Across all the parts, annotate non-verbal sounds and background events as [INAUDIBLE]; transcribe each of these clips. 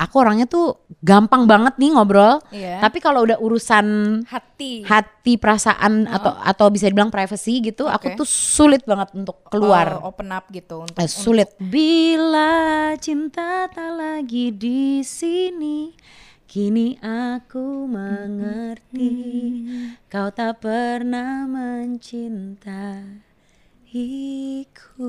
aku orangnya tuh gampang banget nih ngobrol. Iya. Tapi kalau udah urusan hati. hati, perasaan atau atau bisa dibilang privacy gitu, aku Oke. tuh sulit banget untuk keluar. Oh, open up gitu untuk, Eh, sulit. Bila cinta tak lagi di sini, kini aku mengerti. Kau tak pernah mencintaiku.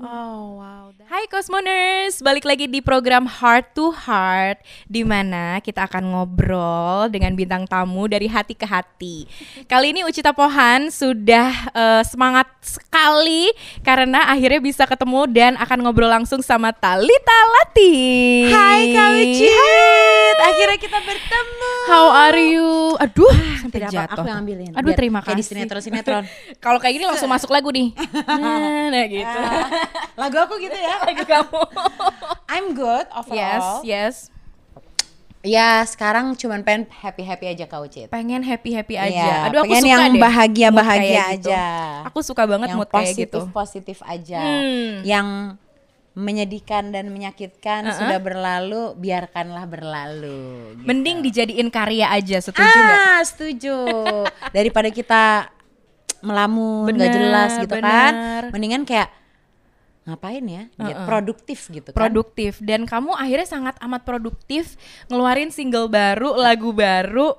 Oh wow. Hai Cosmoners, balik lagi di program Heart to Heart di mana kita akan ngobrol dengan bintang tamu dari hati ke hati. Kali ini Ucita Pohan sudah eh, semangat sekali karena akhirnya bisa ketemu dan akan ngobrol langsung sama Talita Lati. Hai Kak Ucit, akhirnya kita bertemu. How are you? Aduh, sampai Tidak apa, jatuh. aku yang ambilin. Aduh, Biar terima kayak di kasih. sinetron-sinetron. [LAUGHS] Kalau kayak gini langsung masuk lagu nih. [LAUGHS] Nah, nah gitu. Lagu aku gitu ya. [LAUGHS] Lagu kamu. I'm good Yes, overall. yes. Ya sekarang cuman pengen happy-happy aja Kak Ucit. pengen happy happy aja. Iya, Aduh aku pengen suka yang deh bahagia bahagia kayak gitu. aja. Aku suka banget yang mood kayak positif gitu. positif aja. Hmm. Yang menyedihkan dan menyakitkan Uh-uh. sudah berlalu, biarkanlah berlalu. gitu. Mending dijadiin karya aja, setuju nggak? ah, setuju. Daripada kita melamun Bener, jelas gitu bener. kan. Mendingan kayak ngapain ya? Ya, Produktif gitu kan. Produktif dan kamu akhirnya sangat amat produktif ngeluarin single baru, lagu baru.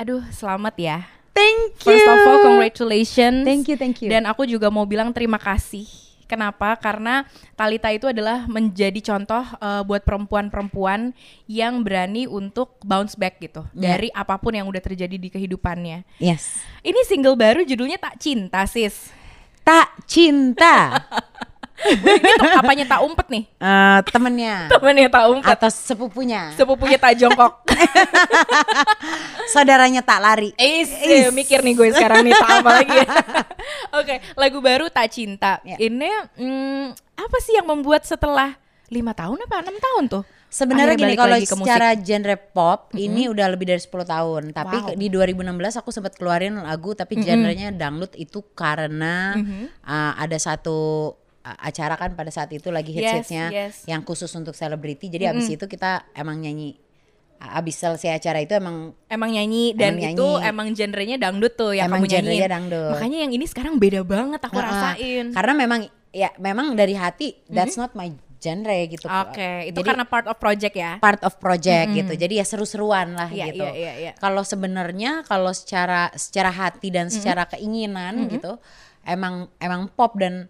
Aduh, selamat ya. Thank you. First of all, congratulations. Thank you, thank you. Dan aku juga mau bilang terima kasih. Kenapa? Karena Talita itu adalah menjadi contoh eh, buat perempuan-perempuan yang berani untuk bounce back gitu Yeah. dari apa pun yang udah terjadi di kehidupannya. Yes. Ini single baru judulnya Tak Cinta, sis. Tak cinta. [LAUGHS] Itu apanya Tak Umpet nih? Eh, temennya [LAUGHS] Temennya Tak Umpet. atau sepupunya. Sepupunya Tak Jongkok. [LAUGHS] Saudaranya tak lari. Eh, mikir nih gue sekarang nih tak apa lagi ya. [LAUGHS] Oke, lagu baru Tak Cinta. Ya. Ini mm, apa sih yang membuat setelah lima tahun apa enam tahun tuh? Sebenarnya gini kalau ke musik? secara genre pop ini udah lebih dari 10 tahun. Tapi Wow. di 2016 aku sempat keluarin lagu tapi genrenya dangdut itu karena uh, ada satu uh, acara kan pada saat itu lagi hits-hitsnya Yes, yes. yang khusus untuk selebriti. Jadi abis itu kita emang nyanyi abis selesai acara itu emang Emang nyanyi dan Emang itu nyanyi. emang genrenya dangdut tuh yang Emang kamu nyanyiin. genrenya dangdut. Makanya yang ini sekarang beda banget aku uh, rasain. karena memang ya memang dari hati that's not my genre gitu. Oke, itu Jadi- karena part of project ya. part of project gitu. Jadi ya seru-seruan lah Iya, gitu. iya, iya, iya. Kalau sebenarnya kalau secara secara hati dan secara keinginan gitu emang emang pop dan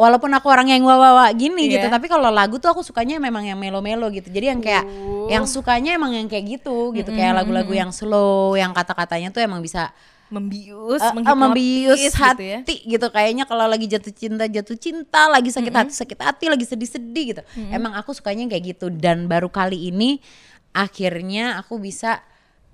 walaupun aku orang yang wawa gini gitu, Iya. tapi kalau lagu tuh aku sukanya memang yang melo-melo gitu. Jadi yang kayak Oh. yang sukanya emang yang kayak gitu gitu, kayak lagu-lagu yang slow, yang kata-katanya tuh emang bisa Membius, eh, menghipnotis membius gitu hati ya. gitu, kayaknya kalau lagi jatuh cinta jatuh cinta lagi sakit hati sakit hati lagi sedih sedih gitu emang aku sukanya kayak gitu dan baru kali ini akhirnya aku bisa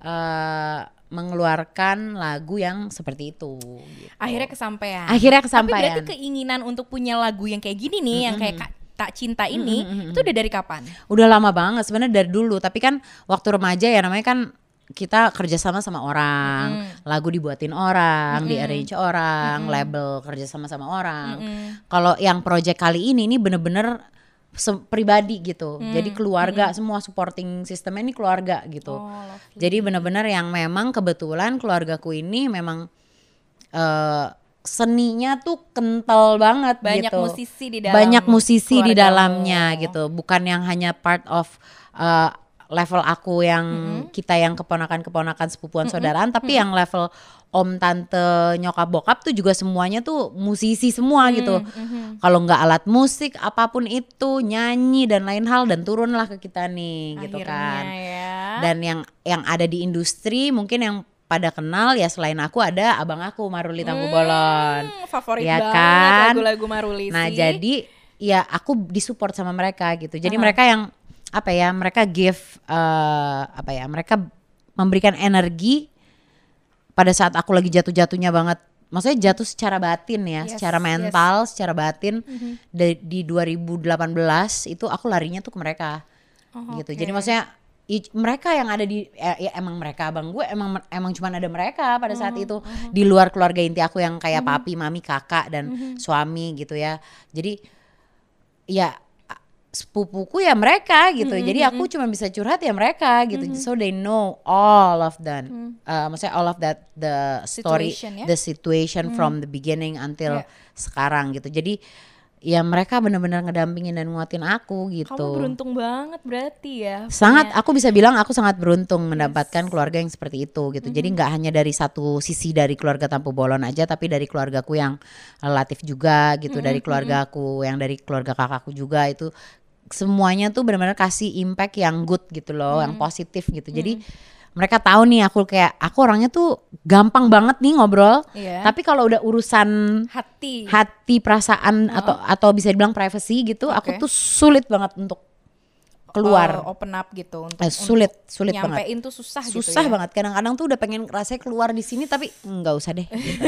eh, mengeluarkan lagu yang seperti itu gitu. Akhirnya kesampaian. akhirnya Tapi kesampaian. berarti keinginan untuk punya lagu yang kayak gini nih, yang kayak tak cinta ini, itu udah dari kapan? udah lama banget sebenarnya dari dulu. Tapi kan waktu remaja ya namanya kan kita kerjasama sama orang. Lagu dibuatin orang di arrange orang label kerjasama sama orang. Kalau yang project kali ini ini bener-bener pribadi gitu. Jadi keluarga semua supporting sistemnya ini keluarga gitu. Oh, lovely. jadi bener-bener yang memang kebetulan keluargaku ini memang eh seninya tuh kental banget Banyak gitu. musisi di dalam banyak musisi di dalamnya gitu. Bukan yang hanya part of uh, level aku yang kita yang keponakan-keponakan sepupuan saudaraan tapi yang level om tante nyokap bokap tuh juga semuanya tuh musisi semua gitu kalau nggak alat musik apa pun itu nyanyi dan lain hal dan turunlah ke kita nih gitu Akhirnya kan ya. dan yang yang ada di industri mungkin yang pada kenal ya selain aku ada abang aku Maruli Tangku Bolon Hmm, favorit ya banget kan? lagu-lagu Maruli Nah, sih. jadi ya aku disupport sama mereka gitu. Jadi Aha. mereka yang apa ya? Mereka give eh, apa ya? Mereka memberikan energi pada saat aku lagi jatuh-jatuhnya banget. Maksudnya jatuh secara batin ya, Yes, secara yes. mental, secara batin. Di, di 2018 itu aku larinya tuh ke mereka. Oh, gitu. oke. Jadi maksudnya i- mereka yang ada di ya, ya emang mereka abang gue emang emang cuman ada mereka pada saat itu di luar keluarga inti aku yang kayak papi, mami, kakak dan suami gitu ya. Jadi ya sepupuku ya mereka gitu. Jadi aku cuma bisa curhat ya mereka gitu. So they know all of that. Uh, maksudnya all of that the story, Situation, ya? the situation from the beginning until Ya. sekarang gitu. Jadi ya mereka benar-benar ngedampingin dan nguatin aku gitu. Kamu beruntung banget berarti ya. Sangat, punya- aku bisa bilang aku sangat beruntung mendapatkan keluarga yang seperti itu gitu. Jadi Mm-hmm. nggak hanya dari satu sisi dari keluarga Tampu Bolon aja, tapi dari keluargaku yang relatif juga gitu, dari Mm-hmm. keluargaku yang dari keluarga kakakku juga itu semuanya tuh benar-benar kasih impact yang good gitu loh, yang Mm-hmm. positif gitu. Jadi mereka tahu nih aku kayak aku orangnya tuh gampang banget nih ngobrol. Iya. Tapi kalau udah urusan hati. hati perasaan atau atau bisa dibilang privacy gitu, aku Oke. tuh sulit banget untuk keluar. uh, open up gitu untuk, Eh, sulit, sulit nyampein banget. tuh susah, gitu Susah ya. banget. Kadang-kadang tuh udah pengen rasanya keluar di sini tapi nggak usah deh. [LAUGHS] gitu.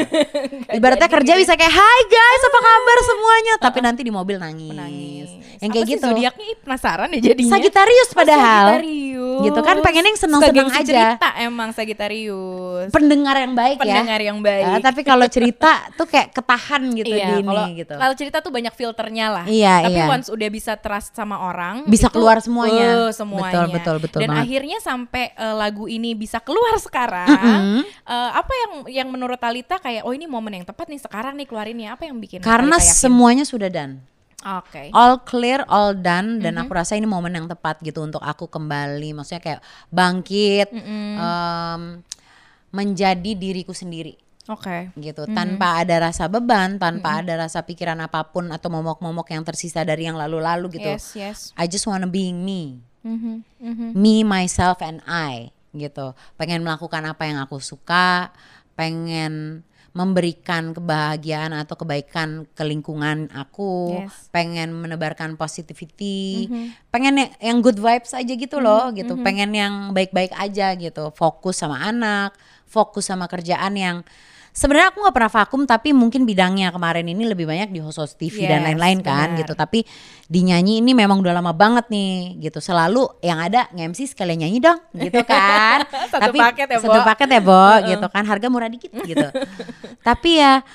Ibaratnya kerja bisa kayak Hai guys, apa kabar semuanya? Tapi nanti di mobil nangis. Menangis. Yang kayak gitu. Zodiaknya penasaran ya jadinya. Sagittarius Oh, padahal. Sagittarius. Gitu kan, pengennya yang seneng-seneng aja. cerita emang Sagittarius. Pendengar yang baik Pendengar ya. yang baik. Eh, tapi kalau cerita tuh kayak ketahan gitu iya, di ini gitu. kalau cerita tuh banyak filternya lah. Iya, Tapi iya. once udah bisa trust sama orang, Bisa itu, keluar semuanya. eh, semuanya. Betul, betul, betul Dan banget. akhirnya sampai eh, lagu ini bisa keluar sekarang. Mm-mm. eh, apa yang yang menurut Talita kayak oh ini momen yang tepat nih sekarang nih keluarinnya. Apa yang bikin Karena semuanya sudah done. Oke. all clear, all done, dan Mm-hmm. aku rasa ini momen yang tepat gitu untuk aku kembali, maksudnya kayak bangkit, em, menjadi diriku sendiri Oke. gitu, Mm-hmm. tanpa ada rasa beban, tanpa ada rasa pikiran apa pun atau momok-momok yang tersisa dari yang lalu-lalu gitu. Yes, yes. I just wanna being me, Mhm, mhm. me, myself, and I gitu. Pengen melakukan apa yang aku suka, pengen memberikan kebahagiaan atau kebaikan ke lingkungan aku, Yes. pengen menebarkan positivity, Mhm. pengen ya- yang good vibes aja gitu loh, gitu. Pengen yang baik-baik aja gitu. Fokus sama anak, fokus sama kerjaan yang sebenarnya aku nggak pernah vakum tapi mungkin bidangnya kemarin ini lebih banyak di host TV dan Yes, lain-lain kan gitu. Tapi di nyanyi ini memang udah lama banget nih gitu. Selalu yang ada nge-MC sekalian nyanyi dong gitu kan. [LAUGHS] Satu tapi paket ya, satu Bo. paket ya, Bo, gitu kan. Harga murah dikit gitu. [LAUGHS] tapi ya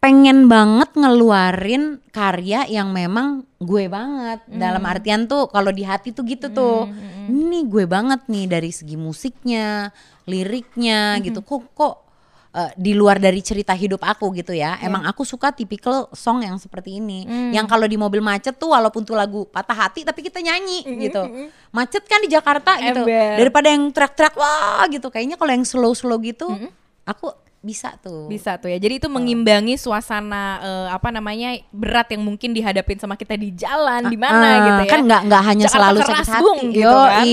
pengen banget ngeluarin karya yang memang gue banget dalam artian tuh kalau di hati tuh gitu tuh ini gue banget nih dari segi musiknya liriknya gitu kok kok eh, di luar dari cerita hidup aku gitu ya. Emang aku suka tipikal song yang seperti ini. Yang kalau di mobil macet tuh walaupun tuh lagu patah hati tapi kita nyanyi gitu. macet kan di Jakarta gitu. Ember. daripada yang teriak-teriak wah! gitu. Kayaknya kalau yang slow-slow gitu aku bisa tuh Bisa tuh ya. Jadi itu mengimbangi suasana eh, apa namanya berat yang mungkin dihadapin sama kita di jalan di mana Ah, gitu ya. Kan nggak nggak hanya Jakarta selalu sakit hati. Bung, gitu Yo, kan.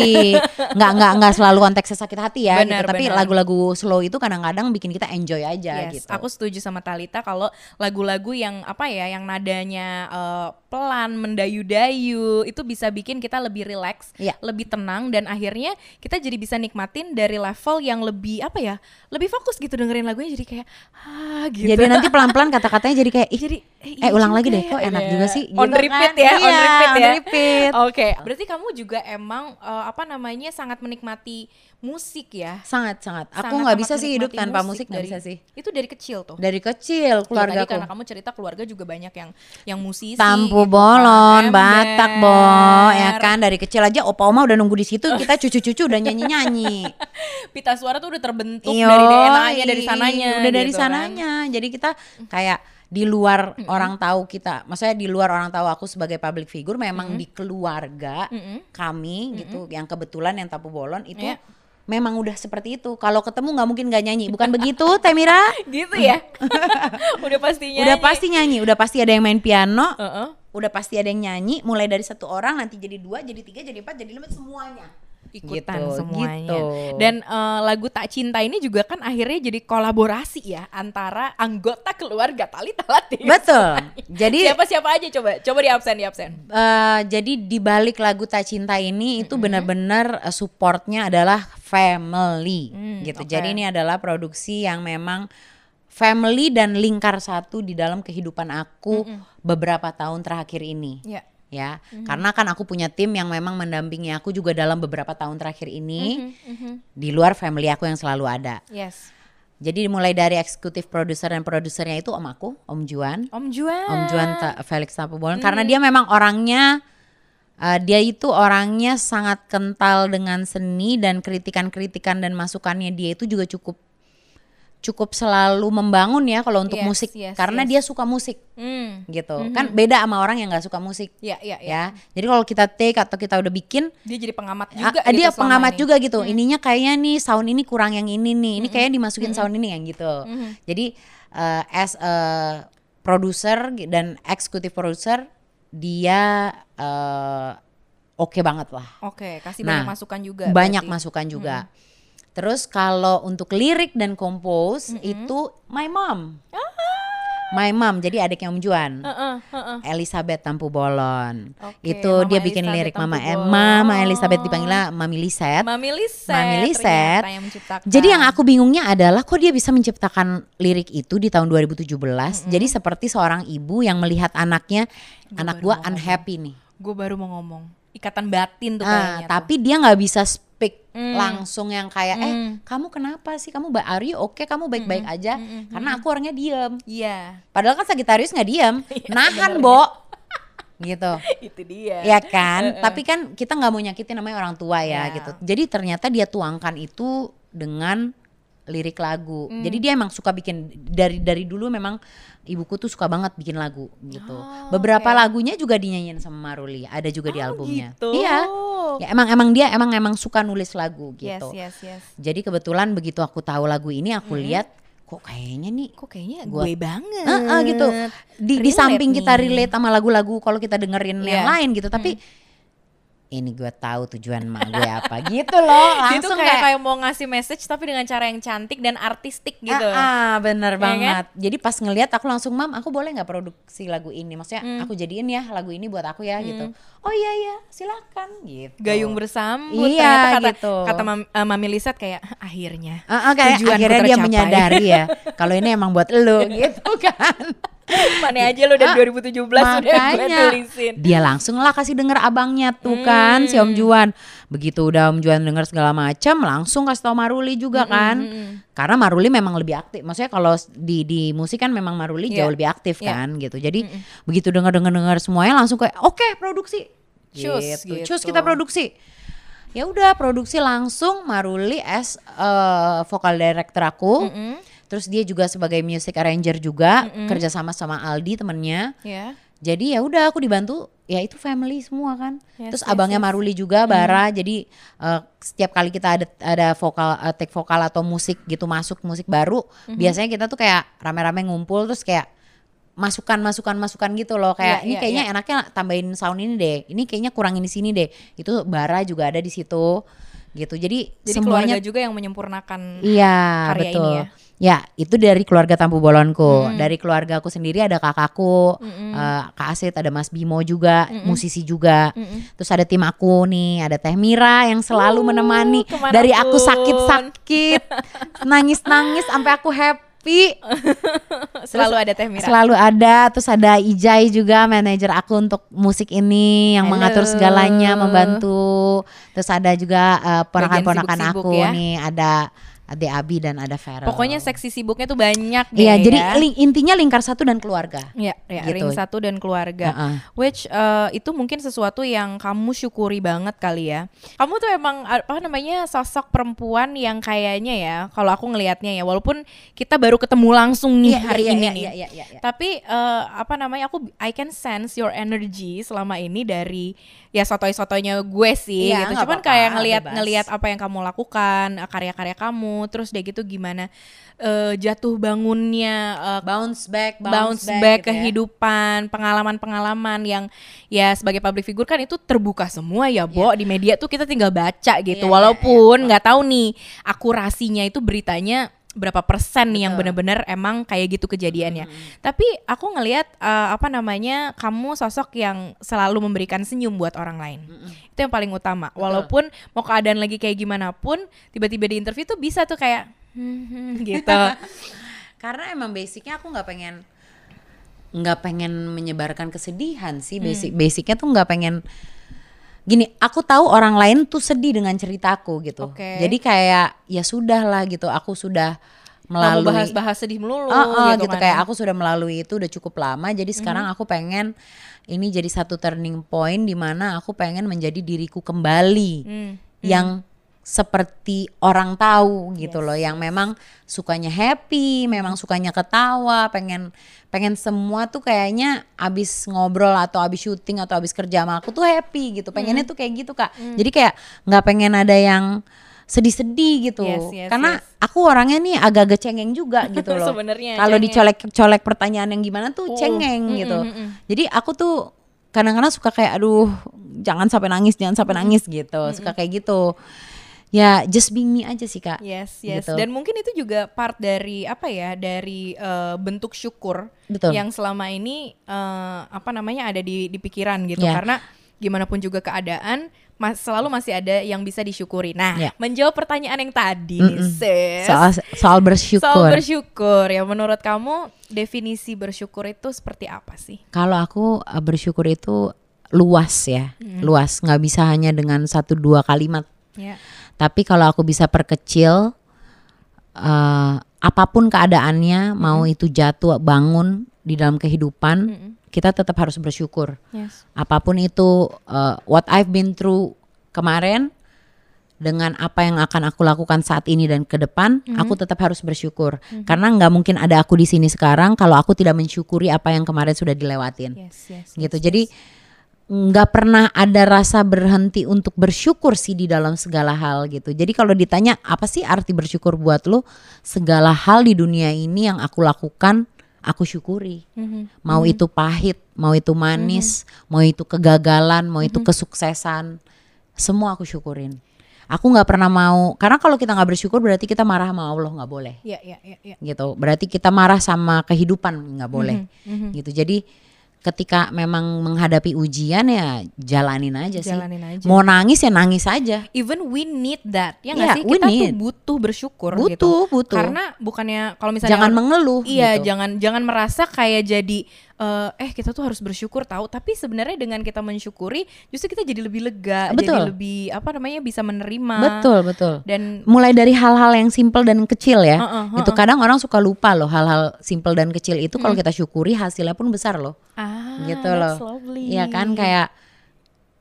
nggak nggak nggak selalu konteksnya sakit hati ya Benar, gitu. Tapi lagu-lagu slow itu kadang-kadang bikin kita enjoy aja Yes, gitu. aku setuju sama Talita kalau lagu-lagu yang apa ya, yang nadanya eh, pelan, mendayu-dayu, itu bisa bikin kita lebih rileks, Iya. lebih tenang dan akhirnya kita jadi bisa nikmatin dari level yang lebih apa ya, lebih fokus gitu dengerin lagunya jadi kayak ah gitu. Jadi nanti pelan-pelan kata-katanya jadi kayak ih jadi eh, ulang lagi deh kok enak juga sih on gitu repeat kan. ya on Iya, repeat on ya repeat. oke berarti kamu juga emang eh, apa namanya sangat menikmati musik ya Sangat sangat. Aku nggak bisa sih hidup tanpa musik nggak dari- bisa sih. itu dari kecil tuh Dari kecil keluarga tadi aku. karena kamu cerita keluarga juga banyak yang yang musisi Tampu gitu bolon, kan, Batak. Bo, ya kan dari kecil aja opa oma udah nunggu di situ, kita cucu-cucu udah nyanyi-nyanyi. [LAUGHS] pita suara tuh udah terbentuk Yoi, dari DNA-nya dari sananya udah dari gitu kan. sananya jadi kita kayak di luar orang tahu kita maksudnya di luar orang tahu aku sebagai public figure memang di keluarga kami gitu yang kebetulan yang tapu bolon itu Iya. Memang udah seperti itu. Kalau ketemu nggak mungkin nggak nyanyi. Bukan begitu Temira [LAUGHS] gitu ya? [LAUGHS] Udah pastinya udah pasti nyanyi. Udah pasti ada yang main piano. Heeh. udah pasti ada yang nyanyi. Mulai dari satu orang nanti jadi dua jadi tiga jadi empat jadi lima semuanya ikutan Gitu, semuanya. gitu. Dan eh, lagu Tak Cinta ini juga kan akhirnya jadi kolaborasi ya antara anggota keluarga Talita Latif. betul [LAUGHS] jadi Siapa-siapa aja coba, coba di absen di absen. Eh, jadi di balik lagu Tak Cinta ini itu benar-benar eh, supportnya adalah family Hmm, gitu. oke. Jadi ini adalah produksi yang memang family dan lingkar satu di dalam kehidupan aku beberapa tahun terakhir ini. Ya. Ya, karena kan aku punya tim yang memang mendampingi aku juga dalam beberapa tahun terakhir ini di luar family aku yang selalu ada. Yes. Jadi mulai dari eksekutif produser dan produsernya itu om aku, Om Juan. Om Juan. Om Juan Ta- Felix Tapubolon karena dia memang orangnya Uh, dia itu orangnya sangat kental dengan seni dan kritikan-kritikan dan masukannya dia itu juga cukup cukup selalu membangun ya kalau untuk Yes, musik yes, karena yes. dia suka musik Hmm. gitu kan beda sama orang yang nggak suka musik Ya, ya, ya. ya jadi kalau kita take atau kita udah bikin Dia jadi pengamat juga. dia gitu selama pengamat ini. juga gitu. Ininya kayaknya nih sound ini kurang yang ini nih. Ini kayaknya dimasukin sound ini yang gitu. Jadi uh, as a producer dan executive producer dia uh, oke banget lah. Oke, kasih Nah, banyak masukan juga. Banyak berarti. masukan juga. Terus kalau untuk lirik dan compose itu my mom. My mom, jadi adiknya Om Juan. Heeh, heeh. Elizabeth Tampu Bolon. Oke, itu Mama dia bikin Elizabeth lirik Mama Tampu eh, Bolon. Mama Elizabeth dipanggilnya Mami Liset. Mami Liset. Mami Liset. ternyata yang menciptakan. Jadi yang aku bingungnya adalah kok dia bisa menciptakan lirik itu di tahun 2017. Jadi seperti seorang ibu yang melihat anaknya, Gua anak gua unhappy nih. gue baru mau ngomong ikatan batin tuh Ah, kayaknya. tuh. tapi dia nggak bisa speak Hmm. langsung yang kayak eh Hmm. kamu kenapa sih kamu ba- are you oke kamu baik-baik aja Mm-mm. karena aku orangnya diem Iya, padahal kan Sagittarius nggak diem [LAUGHS] Iya, nahan bo [LAUGHS] gitu itu dia. ya kan tapi kan kita nggak mau nyakitin namanya orang tua ya Ya. gitu jadi ternyata dia tuangkan itu dengan lirik lagu Hmm. jadi dia emang suka bikin dari dari dulu memang ibuku tuh suka banget bikin lagu gitu Oh, beberapa oke. lagunya juga dinyanyiin sama Maruli ada juga di Oh, albumnya gitu. iya ya emang emang dia emang emang suka nulis lagu Yes, gitu yes, yes. jadi kebetulan begitu aku tahu lagu ini aku lihat kok kayaknya nih Kok kayaknya Gua- gue banget. Heeh, gitu di, di samping kita relate sama lagu-lagu kalau kita dengerin Iya. yang lain gitu tapi ini gue tahu tujuan mak gue apa [LAUGHS] gitu loh langsung kayak, kayak, kayak mau ngasih message tapi dengan cara yang cantik dan artistik gitu. ah, ah, bener Ya kan? banget jadi pas ngelihat aku langsung mam aku boleh nggak produksi lagu ini maksudnya Hmm. aku jadiin ya lagu ini buat aku ya gitu oh iya iya silakan gitu Gayung bersambut Iya, ternyata kata gitu. kata Mam- eh, Mami Liset kayak akhirnya Ah, ah, kayak Tujuanku akhirnya dia tercapai. menyadari ya kalau ini emang buat lo [LAUGHS] gitu kan Mana aja lo dari Ah, 2017 udah gue Makanya tulisin. dia langsung lah kasih denger abangnya tuh kan si Om Juan. Begitu udah Om Juan denger segala macam langsung kasih tau Maruli juga kan. Karena Maruli memang lebih aktif. Maksudnya kalau di di musik kan memang Maruli Iya. jauh lebih aktif Iya. kan gitu. Jadi begitu denger denger denger semuanya langsung kayak oke produksi. Cus, gitu. gitu. Cus kita produksi. Ya udah produksi langsung Maruli as eh, vokal director aku. Mm-mm. Terus dia juga sebagai music arranger juga kerja sama sama Aldi temennya. Ya. Jadi ya udah aku dibantu ya itu family semua kan. Yes, Terus yes, abangnya yes. Maruli juga Bara. Jadi eh, setiap kali kita ada ada vokal eh, take vokal atau musik gitu masuk musik baru, biasanya kita tuh kayak rame-rame ngumpul terus kayak masukan masukan masukan gitu loh kayak Iya, ini iya, kayaknya iya. enaknya tambahin sound ini deh. Ini kayaknya kurangin di sini deh. Itu Bara juga ada di situ gitu. Jadi, Jadi semuanya keluarga juga yang menyempurnakan Iya karya betul. ini ya? Ya? itu dari keluarga Tampu Bolonku. Dari keluarga aku sendiri ada kakakku, Mm-mm. eh, Kak Asit, ada Mas Bimo juga, musisi juga. Mm-mm. Terus ada tim aku nih, ada Teh Mira yang selalu Uh, menemani dari aku sakit-sakit, nangis-nangis sampai aku happy. [LAUGHS] selalu ada Teh Mira. Selalu ada. Terus ada Ijai juga manajer aku untuk musik ini yang Halo. mengatur segalanya, membantu. Terus ada juga eh, ponakan-ponakan aku ya. nih, ada Ade Abi dan ada Farel. Pokoknya seksi sibuknya tuh banyak deh Iya, jadi ya. ling- intinya lingkar satu dan keluarga. Ya, ya Gitu. ring satu dan keluarga. Heeh. Which uh, itu mungkin sesuatu yang kamu syukuri banget kali ya. Kamu tuh emang apa namanya sosok perempuan yang kayaknya ya, kalau aku ngelihatnya ya, walaupun kita baru ketemu langsung nih Iya, hari iya, ini iya, nih. iya, iya, iya, iya. Tapi eh, apa namanya aku I can sense your energy selama ini dari ya sotoy-sotoynya gue sih Iya, gitu. Cuman apa-apa, kayak ngelihat ngelihat apa yang kamu lakukan, eh, karya-karya kamu, terus deh gitu gimana eh, jatuh bangunnya eh, Bounce back, bounce back, gitu ya. kehidupan, pengalaman-pengalaman yang ya sebagai public figure kan itu terbuka semua ya, Bo. Di media tuh kita tinggal baca gitu. Iya, Walaupun nggak tahu nih akurasinya itu beritanya berapa persen nih yang benar-benar emang kayak gitu kejadiannya. Tapi aku ngelihat eh, apa namanya kamu sosok yang selalu memberikan senyum buat orang lain. Itu yang paling utama. Walaupun mau keadaan lagi kayak gimana pun, tiba-tiba di interview tuh bisa tuh kayak "Hmm, hmm," gitu. [LAUGHS] Karena emang basicnya aku nggak pengen nggak pengen menyebarkan kesedihan sih. Basic basicnya tuh nggak pengen gini. Aku tahu orang lain tuh sedih dengan ceritaku gitu. Oke. Jadi kayak ya sudah lah gitu. Aku sudah melalui bahas-bahas sedih melulu Oh, oh, gitu, gitu, kan. kayak aku sudah melalui itu udah cukup lama jadi sekarang aku pengen ini jadi satu turning point di mana aku pengen menjadi diriku kembali Hmm. yang seperti orang tahu gitu loh yang memang sukanya happy, memang sukanya ketawa, pengen pengen semua tuh kayaknya abis ngobrol atau abis syuting atau abis kerja sama aku tuh happy gitu. Pengennya tuh kayak gitu, Kak. Jadi kayak nggak pengen ada yang sedih-sedih gitu. Yes, yes, Karena yes. aku orangnya nih agak-agak cengeng juga [LAUGHS] gitu loh. Kalau dicolek-colek pertanyaan yang gimana tuh Oh, cengeng mm, gitu. mm, mm. Jadi aku tuh kadang-kadang suka kayak aduh jangan sampai nangis, jangan sampai nangis gitu. Suka kayak gitu. Ya just being me aja sih kak. Yes, yes. Gitu. Dan mungkin itu juga part dari apa ya? Dari eh, bentuk syukur Betul. yang selama ini eh, apa namanya ada di di pikiran gitu. Ya. Karena gimana pun juga keadaan mas, selalu masih ada yang bisa disyukuri. Nah, Ya. menjawab pertanyaan yang tadi nih, Mm-mm. sis. Soal soal bersyukur. Soal bersyukur ya menurut kamu definisi bersyukur itu seperti apa sih? Kalau aku uh, bersyukur itu luas ya, luas nggak bisa hanya dengan satu dua kalimat. Ya. Tapi kalau aku bisa perkecil, uh, apa pun keadaannya, mau itu jatuh bangun di dalam kehidupan, kita tetap harus bersyukur. Yes. Apa pun itu, uh, what I've been through kemarin, dengan apa yang akan aku lakukan saat ini dan ke depan, aku tetap harus bersyukur. Karena nggak mungkin ada aku di sini sekarang kalau aku tidak mensyukuri apa yang kemarin sudah dilewatin Yes, yes. gitu. Jadi nggak pernah ada rasa berhenti untuk bersyukur sih di dalam segala hal gitu. Jadi kalau ditanya apa sih arti bersyukur buat lo, segala hal di dunia ini yang aku lakukan aku syukuri. Mhm. Mau itu pahit, mau itu manis, mau itu kegagalan, mau itu kesuksesan, semua aku syukurin. Aku nggak pernah mau, karena kalau kita nggak bersyukur berarti kita marah sama Allah nggak boleh Ya, ya, ya, ya. gitu. Berarti kita marah sama kehidupan nggak boleh Mhm. gitu. Jadi ketika memang menghadapi ujian ya jalanin aja sih. Jalanin aja. Mau nangis ya nangis aja. Even we need that, ya Iya, nggak sih? Kita tuh need. butuh bersyukur Butuh, gitu. butuh. Karena bukannya kalau misalnya Jangan mengeluh. Iya, gitu. jangan jangan merasa kayak jadi eh, eh kita tuh harus bersyukur tahu, tapi sebenarnya dengan kita mensyukuri justru kita jadi lebih lega, jadi Betul. lebih apa namanya bisa menerima. Betul betul. Dan Mulai dari hal-hal yang simple dan kecil ya. Heeh, Itu kadang orang suka lupa loh hal-hal simple dan kecil itu kalau kita syukuri hasilnya pun besar loh. ah, gitu loh. Iya kan kayak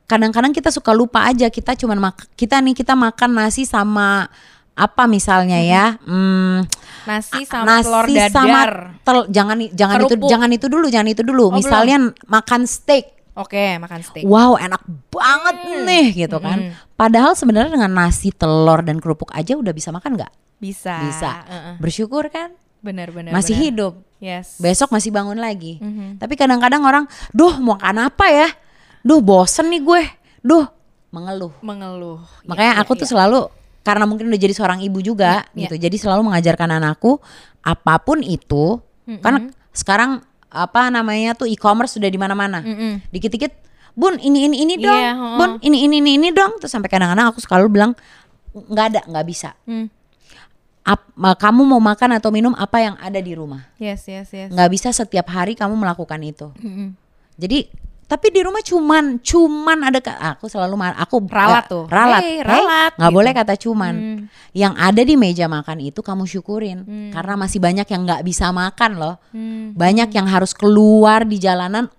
kadang-kadang kita suka lupa aja kita cuman mak kita nih kita makan nasi sama apa misalnya ya hmm, nasi sama nasi telur dadar. sama tel jangan jangan itu Kerupuk. jangan itu dulu jangan itu dulu Oh, misalnya makan steak Oke, makan steak. wow enak banget nih gitu kan Mm. padahal sebenarnya dengan nasi telur dan kerupuk aja udah bisa makan nggak Bisa. bisa Heeh. bersyukur kan Benar-benar. masih benar. hidup Yes. besok masih bangun lagi Mhm. tapi kadang-kadang orang duh mau makan apa ya duh bosen nih gue duh mengeluh Mengeluh. Ya, Makanya ya, aku tuh ya. selalu karena mungkin udah jadi seorang ibu juga Ya, gitu. Jadi selalu mengajarkan anakku apa pun itu kan sekarang apa namanya tuh e-commerce sudah di mana-mana. Mm-mm. Dikit-dikit, "Bun, ini ini ini dong. Iya, heeh. Bun, ini ini ini ini dong." Terus sampai kadang-kadang aku selalu bilang nggak ada, nggak bisa. Mm. Ap- kamu mau makan atau minum apa yang ada di rumah. Yes, yes, yes. Nggak bisa setiap hari kamu melakukan itu. Mm-mm. Jadi tapi di rumah cuman cuman ada aku selalu marah aku Ralat tuh. ralat Hey, Hey, ralat, nggak gitu. boleh kata cuman Hmm. yang ada di meja makan itu kamu syukurin Hmm. karena masih banyak yang nggak bisa makan loh Hmm. banyak yang harus keluar di jalanan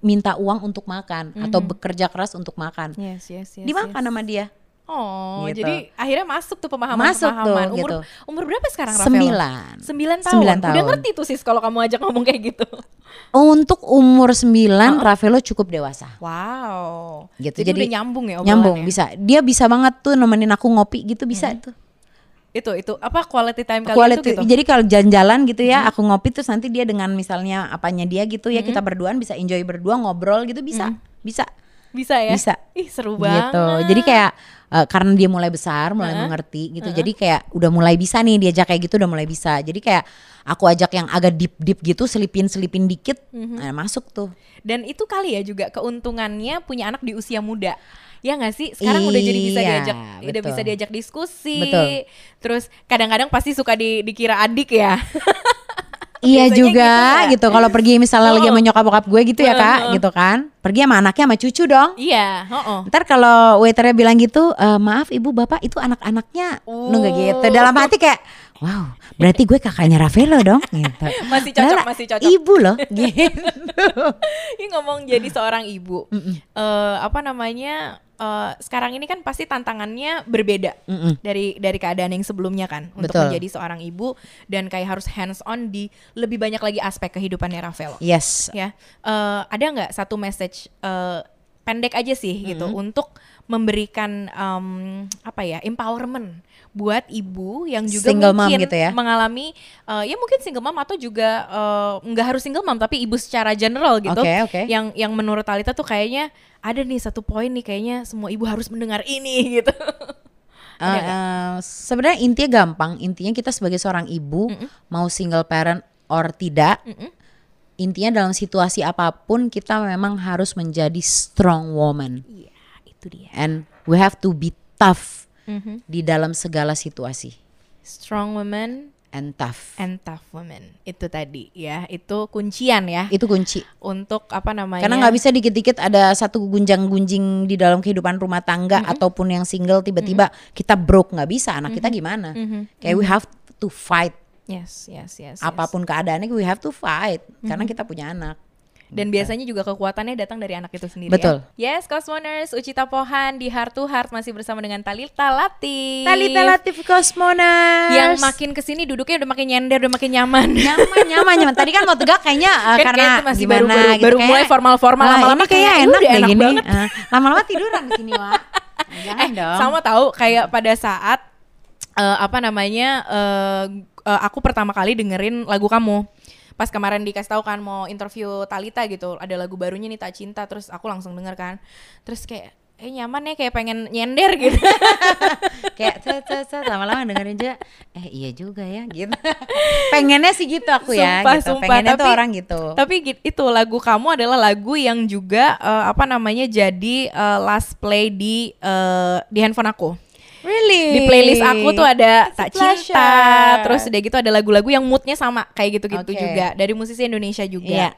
minta uang untuk makan atau Hmm. bekerja keras untuk makan Yes, yes, yes. dimakan yes. sama dia Oh, Gitu. jadi akhirnya masuk tuh Masuk tuh, pemahaman-pemahaman. Umur gitu. umur berapa sekarang Rafael? sembilan Sembilan tahun. Sembilan Udah tahun. ngerti tuh sis kalau kamu ajak ngomong kayak gitu. untuk umur sembilan Ravelo cukup dewasa Wow. Gitu, Jadi, jadi udah nyambung ya nyambung obrolannya? bisa dia bisa banget tuh nemenin aku ngopi gitu bisa tuh Itu itu apa quality time kalian quality tuh gitu? jadi kalau jalan-jalan gitu ya aku ngopi terus nanti dia dengan misalnya apanya dia gitu ya kita berduaan bisa enjoy berdua ngobrol gitu bisa bisa Bisa ya? Bisa. Ih, seru banget. gitu jadi kayak eh, karena dia mulai besar mulai mengerti gitu jadi kayak udah mulai bisa nih diajak kayak gitu udah mulai bisa jadi kayak aku ajak yang agak deep deep gitu selipin selipin dikit nah, masuk tuh Dan itu kali ya juga keuntungannya punya anak di usia muda. Ya nggak sih? Sekarang udah jadi bisa Iya, diajak udah betul. bisa diajak diskusi. Betul. Terus kadang-kadang pasti suka di, dikira adik ya. [LAUGHS] iya juga gitu gitu, ya. kalau pergi misalnya lagi Oh. sama nyokap bokap gue gitu ya kak gitu kan pergi sama anaknya sama cucu dong Iya, heeh. Ntar kalau waiternya bilang gitu, "Eh, maaf ibu bapak itu anak-anaknya nunggu Uh. gitu. Dalam hati kayak, wow, berarti gue kakaknya Ravelo dong. Gitu. [LAUGHS] Masih cocok, Padahal masih cocok. Ibu loh, [LAUGHS] gitu. Ini ngomong jadi seorang ibu. Eh, apa namanya? Eh, sekarang ini kan pasti tantangannya berbeda Mm-mm. dari dari keadaan yang sebelumnya kan untuk Betul. menjadi seorang ibu dan kayak harus hands on di lebih banyak lagi aspek kehidupannya Ravel. Yes. ya Eh, ada nggak satu message eh, pendek aja sih gitu untuk memberikan em, apa ya empowerment buat ibu yang juga Single mom mungkin gitu ya? mengalami eh, ya mungkin single mom atau juga eh, nggak harus single mom tapi ibu secara general gitu Oke, oke. yang yang menurut Talita tuh kayaknya ada nih satu poin nih kayaknya semua ibu harus mendengar ini [LAUGHS] gitu Eh, eh, Sebenarnya intinya gampang. Intinya kita sebagai seorang ibu, mau single parent or tidak, intinya dalam situasi apa pun kita memang harus menjadi strong woman. iya itu dia And we have to be tough Mhm. di dalam segala situasi. strong woman And tough. and tough woman itu tadi ya itu kuncian ya Itu kunci. untuk apa namanya Karena nggak bisa dikit-dikit ada satu gunjang-gunjing di dalam kehidupan rumah tangga ataupun yang single tiba-tiba kita broke nggak bisa anak kita gimana? Kayak we have to fight yes yes yes yes. apa pun keadaannya we have to fight karena kita punya anak. Dan biasanya juga kekuatannya datang dari anak itu sendiri Betul. ya yes Cosmoners Ucita Pohan di Heart to Heart masih bersama dengan Talita Latif Talita Latif Cosmoners yang makin ke sini duduknya udah makin nyender udah makin nyaman nyaman nyaman nyaman. Tadi kan mau tegak kayaknya uh, Kan karena kayak itu masih gimana baru- baru- gitu baru kayak, mulai formal-formal, ah, lama-lama ini kayak kayak, enak deh enak gini. banget. Ah, lama-lama tiduran di sini Wak. [LAUGHS] Jangan dong. Eh, sama tahu kayak pada saat eh, apa namanya eh, eh, aku pertama kali dengerin lagu kamu pas kemarin dikasih tahu kan mau interview Talita gitu ada lagu barunya nih tak cinta terus aku langsung denger kan. Terus kayak eh nyaman ya kayak pengen nyender [LAUGHS] gitu. Kayak cet cet cet lama-lama dengerin juga eh iya juga ya gitu. Pengennya sih gitu aku ya Sumpah, gitu. sumpah. pengennya tuh Tapi- orang gitu. tapi itu lagu kamu adalah lagu yang juga eh, apa namanya jadi eh, last play di eh, di handphone aku really di playlist aku tuh ada It's tak cinta terus udah gitu ada lagu-lagu yang moodnya sama kayak gitu-gitu Oke. juga dari musisi Indonesia juga Iya.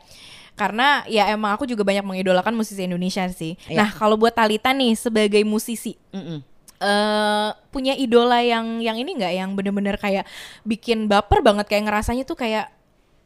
karena ya emang aku juga banyak mengidolakan musisi Indonesia sih Iya. nah kalau buat Talita nih sebagai musisi Mm-mm. eh punya idola yang yang ini nggak yang bener-bener kayak bikin baper banget kayak ngerasanya tuh kayak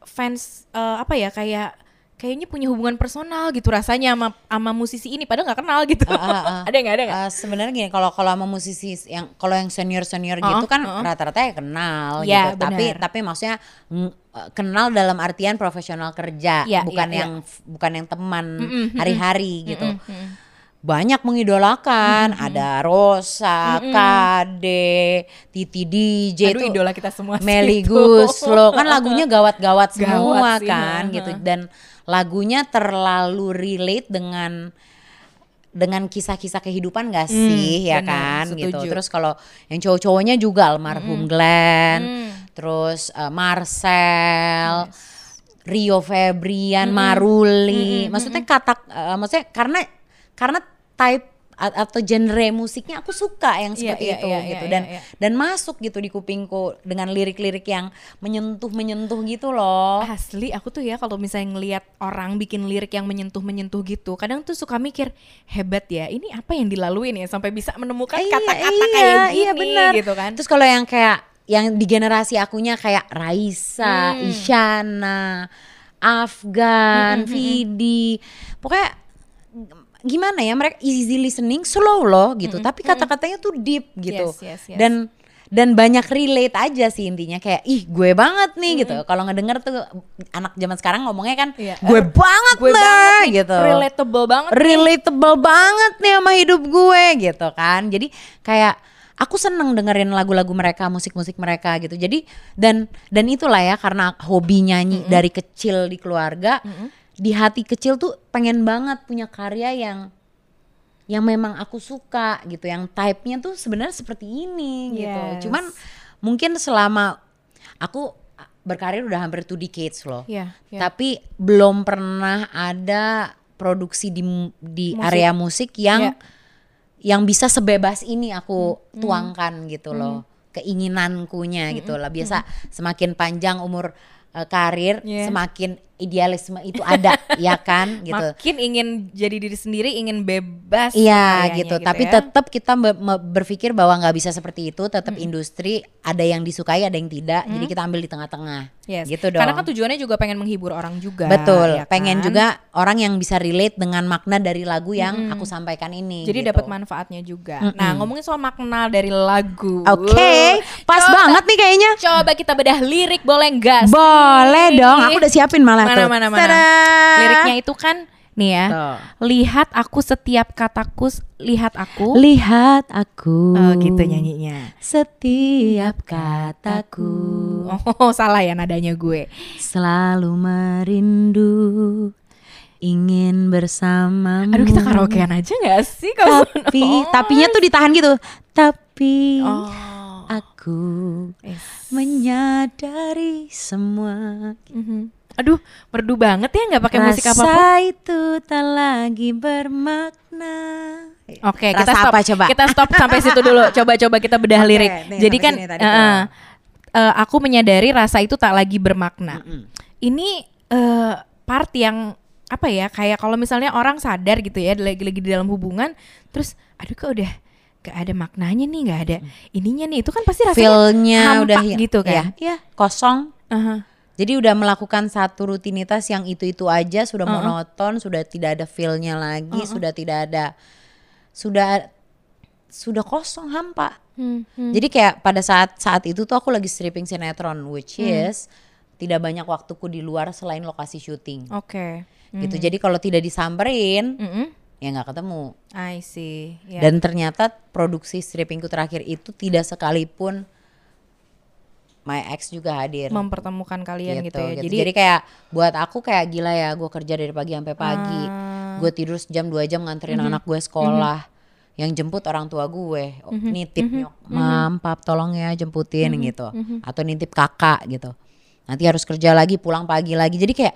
fans eh, apa ya kayak kayaknya punya hubungan personal gitu rasanya sama sama musisi ini padahal nggak kenal gitu Ah, ah, ah. [LAUGHS] ada nggak ada nggak Eh, sebenarnya gini kalau kalau sama musisi yang kalau yang senior senior Uh-uh, gitu kan uh-uh. rata-rata ya kenal Iya, gitu tapi benar. tapi maksudnya mm, eh, kenal dalam artian profesional kerja Iya, bukan iya, yang bukan yang teman hari-hari gitu Mm-mm. Banyak mengidolakan. Ada Rosa, Kade, Titi DJ Aduh itu idola kita semua sih Meli itu. Guslo kan [LAUGHS] lagunya gawat-gawat Gawat semua sih, kan ha, gitu. Dan lagunya terlalu relate dengan dengan kisah-kisah kehidupan gak Hmm, sih ya benar, kan gitu. setuju. terus kalau yang cowok-cowoknya juga almarhum Glenn Hmm. terus eh, Marcel Rio Febrian Maruli. Maksudnya kata eh, maksudnya karena karena type atau genre musiknya aku suka yang Iya, seperti iya, itu iya, gitu iya, dan iya. dan masuk gitu di kupingku dengan lirik-lirik yang menyentuh menyentuh gitu loh Asli aku tuh ya kalau misalnya ngelihat orang bikin lirik yang menyentuh-menyentuh gitu, kadang tuh suka mikir hebat ya. Ini apa yang dilaluin ya sampai bisa menemukan Iya, kata-kata iya, kayak gini iya benar. gitu kan. terus kalau yang kayak yang di generasi akunya kayak Raisa, Hmm. Isyana, Afgan, Vidi, pokoknya gimana ya mereka easy listening, slow loh gitu, tapi kata-katanya tuh deep gitu, Yes, yes, yes. dan dan banyak relate aja sih intinya. Kayak ih gue banget nih gitu. Kalau ngedenger tuh anak zaman sekarang ngomongnya kan Iya. gue banget gue nih, banget nih, gitu. Relatable banget. nih. relatable banget nih sama hidup gue gitu kan. Jadi kayak aku seneng dengerin lagu-lagu mereka musik-musik mereka gitu. Jadi dan dan itulah ya karena hobi nyanyi dari kecil di keluarga di hati kecil tuh pengen banget punya karya yang yang memang aku suka gitu yang type-nya tuh sebenarnya seperti ini Yes. gitu cuman mungkin selama aku berkarir udah hampir two decades loh Iya, iya. tapi belum pernah ada produksi di di Musik. area musik yang Iya. yang bisa sebebas ini aku Hmm. tuangkan gitu loh keinginankunya gitu lah biasa semakin panjang umur uh, karir Yeah. semakin idealisme itu ada [LAUGHS] ya kan gitu Makin ingin jadi diri sendiri, ingin bebas. Iya kayaknya gitu, tapi ya. tetap kita berpikir bahwa nggak bisa seperti itu. Tetap Hmm. industri ada yang disukai, ada yang tidak. Jadi kita ambil di tengah-tengah. Yes. Gitu dong. Karena kan tujuannya juga pengen menghibur orang juga. Betul. ya Pengen kan? juga orang yang bisa relate dengan makna dari lagu yang aku sampaikan ini. Jadi gitu. dapat manfaatnya juga. Nah, ngomongin soal makna dari lagu. Oke, pas Coba- banget nih kayaknya. Coba kita bedah lirik boleh enggak? Boleh dong. Aku udah siapin malah Mana, tuh. mana, mana. Tada! Liriknya itu kan nih ya. Tuh. Lihat aku setiap kataku, lihat aku. Lihat aku. Oh, gitu nyanyinya. Setiap kataku Oh, [LAUGHS] salah ya nadanya gue. selalu merindu ingin bersamamu. Aduh, kita karaokean aja gak sih kalau Tapi [LAUGHS] tapinya tuh ditahan gitu. Tapi Oh. Aku Yes. menyadari semua Mhm. Aduh, merdu banget ya nggak pakai musik Rasa apa pun. itu tak lagi bermakna. Oke, Rasa kita stop. apa coba? Kita stop sampai situ dulu. [LAUGHS] Coba-coba kita bedah Oke, lirik. nih, Jadi kan sini eh, tuh. eh, aku menyadari rasa itu tak lagi bermakna. Ini eh, part yang apa ya? Kayak kalau misalnya orang sadar gitu ya, lagi-lagi di dalam hubungan, terus aduh kok udah gak ada maknanya nih, gak ada ininya nih. Itu kan pasti rasanya Feel-nya hampa udah hi- gitu kan. Iya, iya, kosong. Aha. Jadi udah melakukan satu rutinitas yang itu-itu aja sudah monoton, sudah tidak ada feel-nya lagi, sudah tidak ada sudah sudah kosong hampa. Hmm, hmm. Jadi kayak pada saat saat itu tuh aku lagi stripping sinetron which Hmm. is tidak banyak waktuku di luar selain lokasi syuting. Oke. Gitu. Jadi kalau tidak disamperin Mm-mm. Ya nggak ketemu. I see. Ya. Dan ternyata produksi strippingku terakhir itu tidak sekalipun my ex juga hadir. mempertemukan kalian gitu, ya. gitu. Jadi, Jadi, kayak buat aku kayak gila ya, gue kerja dari pagi sampai pagi, Ah. Mhm. gue tidur sejam dua jam nganterin anak gue sekolah, yang jemput orang tua gue, oh, Mhm. nitip nyok, mam, pap, tolong ya jemputin gitu, Mhm. atau nitip kakak gitu. Nanti harus kerja lagi, pulang pagi lagi, jadi kayak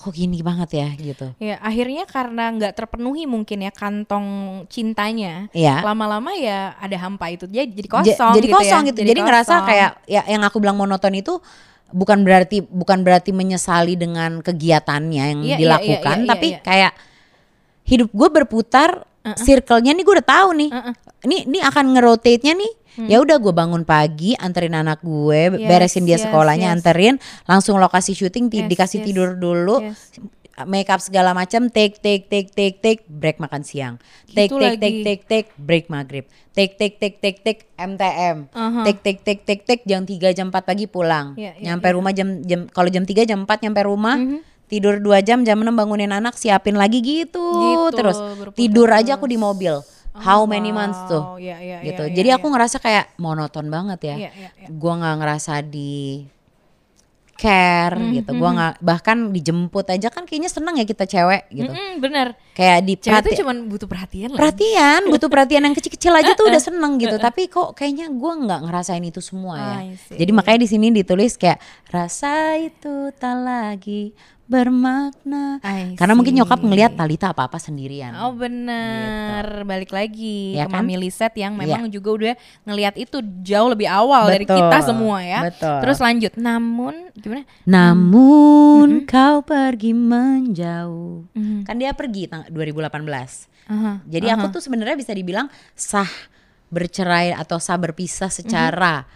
kok gini banget ya gitu. Ya akhirnya karena nggak terpenuhi mungkin ya kantong cintanya. Iya. Lama-lama ya ada hampa itu jadi jadi Ja- kosong. jadi gitu kosong ya. gitu. Jadi, ngerasa kosong. kayak ya yang aku bilang monoton itu bukan berarti bukan berarti menyesali dengan kegiatannya yang iya, dilakukan, iya, iya, tapi iya. kayak hidup gue berputar, circle-nya nih gue udah tahu nih. Ini ini akan ngerotate-nya nih. Ya udah gue bangun pagi, anterin anak gue, Hmm. Yes, beresin dia yes, sekolahnya, yes. anterin, langsung lokasi syuting ti- Yes, dikasih yes. tidur dulu. Yes. Make up segala macam, take take take take take break makan siang. Take Gitu take take take take break maghrib. Take take take take take MTM. Aha. Take take take take take jam 3 jam 4 pagi pulang. Iya, iya, nyampe rumah jam jam kalau jam 3 jam 4 nyampe rumah. Mhm. Tidur 2 jam jam 6 bangunin anak, siapin lagi gitu, Gitu, terus. Tidur terus. aja aku di mobil. How many wow. months tuh? Iya, iya, gitu. iya, Jadi iya, aku ngerasa kayak monoton banget ya. Iya. Gua nggak ngerasa di care Mhm, gitu. Gua nggak bahkan dijemput aja kan kayaknya seneng ya kita cewek gitu. Mm-mm, bener. Kayak di Cewek tuh cuman butuh perhatian lah. perhatian, butuh perhatian yang kecil-kecil aja tuh udah [LAUGHS] seneng gitu. Tapi kok kayaknya gua nggak ngerasain itu semua ya. See. Jadi makanya di sini ditulis kayak rasa itu tak lagi bermakna. I Karena mungkin nyokap ngelihat Talita apa-apa sendirian. Oh bener, balik lagi Ya ke kan? Mami Liset yang Iya. memang juga udah ngelihat itu jauh lebih awal dari Betul, kita semua ya. betul. Terus lanjut, namun gimana? Namun kau pergi menjauh. Mhm. Kan dia pergi tang- 2018. Aha, Jadi aku tuh sebenarnya bisa dibilang sah bercerai atau sah berpisah secara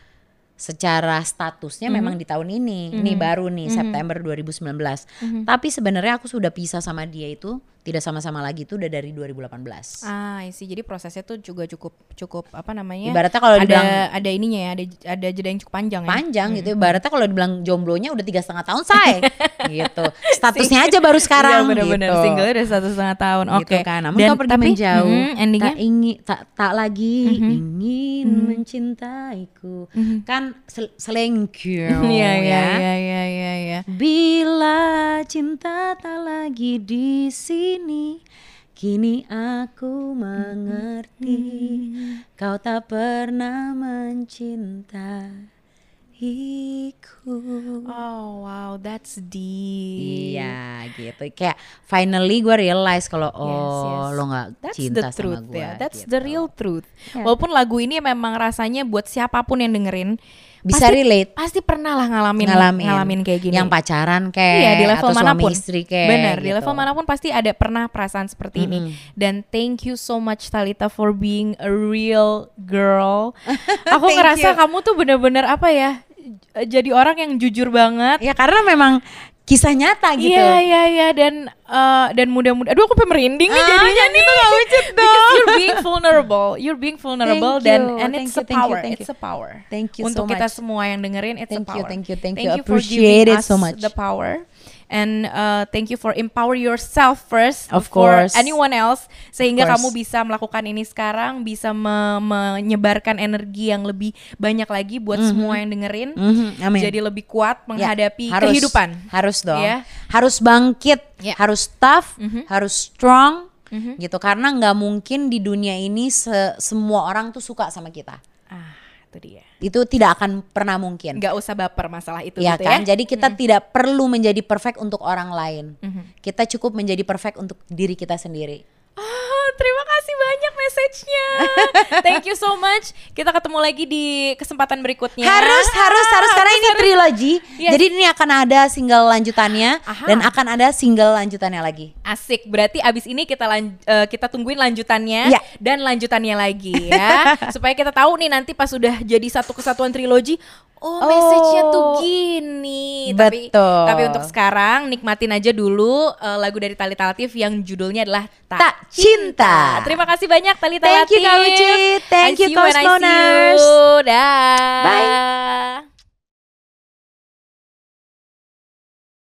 secara statusnya memang di tahun ini. Ini baru nih September 2019. Tapi sebenarnya aku sudah pisah sama dia itu tidak sama-sama lagi itu udah dari 2018. Ah, sih. Jadi prosesnya tuh juga cukup cukup apa namanya? Ibaratnya kalau ada dibilang- ada ininya ya, ada ada jeda yang cukup panjang ya. Panjang gitu. Ibaratnya kalau dibilang jomblonya udah tiga setengah tahun say [LAUGHS] gitu. Statusnya aja baru sekarang Iya, bener-bener gitu. single udah satu setengah tahun. Oke. Gitu kan. Namun kau pergi menjauh. mhm, endingnya tak ingin tak tak lagi ingin mencintaiku. Kan sel selengkyu [LAUGHS] Iya iya ya. iya iya iya iya. Bila cinta tak lagi di sini, kini aku mengerti kau tak pernah hatiku. Oh wow, that's deep. Iya gitu. Kayak finally gue realize kalau oh Yes, yes. lo nggak That's cinta the truth sama gue. ya. That's gitu. the real truth. Ya. Walaupun lagu ini memang rasanya buat siapa pun yang dengerin Bisa pasti, relate. Pasti pernah lah ngalamin ngalamin, ngalamin kayak gini. Yang pacaran kayak Iya di level atau mana pun. suami istri kayak. Bener di gitu. level mana pun pasti ada pernah perasaan seperti ini. Mm-mm. Dan thank you so much Talita for being a real girl. [LAUGHS] Aku ngerasa you. kamu tuh bener-bener apa ya? Jadi orang yang jujur banget. Ya karena memang kisah nyata gitu. Iya iya iya dan eh, dan mudah-mudah. Aduh aku sampai merinding nih Ah, jadinya jangan nih. gitu, nggak wujud Because dong. you're being [LAUGHS] vulnerable. You're being vulnerable Thank dan you, and thank it's you, a thank you, power. thank It's you. a power. Thank you Untuk so kita much. semua yang dengerin it's Thank a you, power. thank you, thank you. for Appreciate giving it so much. The power. And uh, thank you for empower yourself first Of course. anyone else sehingga kamu bisa melakukan ini sekarang bisa me- menyebarkan energi yang lebih banyak lagi buat semua yang dengerin Mhm, amin. jadi lebih kuat Ya, menghadapi harus, kehidupan Harus dong. Ya. Harus bangkit, Ya. harus tough, Mhm. harus strong, Mhm. gitu. Karena nggak mungkin di dunia ini se- semua orang tuh suka sama kita. ah itu dia Itu tidak akan pernah mungkin. nggak usah baper masalah itu Ya gitu kan? ya Jadi kita tidak perlu menjadi perfect untuk orang lain. Mhm. Kita cukup menjadi perfect untuk diri kita sendiri. Ah, terima kasih banyak message-nya. Thank you so much. Kita ketemu lagi di kesempatan berikutnya. Harus, harus, harus karena ini trilogi. Yes. Jadi ini akan ada single lanjutannya Aha. dan akan ada single lanjutannya lagi. Asik. Berarti abis ini kita lan- eh, kita tungguin lanjutannya Ya. dan lanjutannya lagi ya. [LAUGHS] Supaya kita tahu nih nanti pas sudah jadi satu kesatuan trilogi, oh, Oh. message-nya tuh gini. Tapi Betul. tapi untuk sekarang nikmatin aja dulu eh, lagu dari Talita Latif yang judulnya adalah Tak, Tak cinta. Terima kasih banyak Talita Thank you Kak Uci. Thank I you Cosmoners. Bye.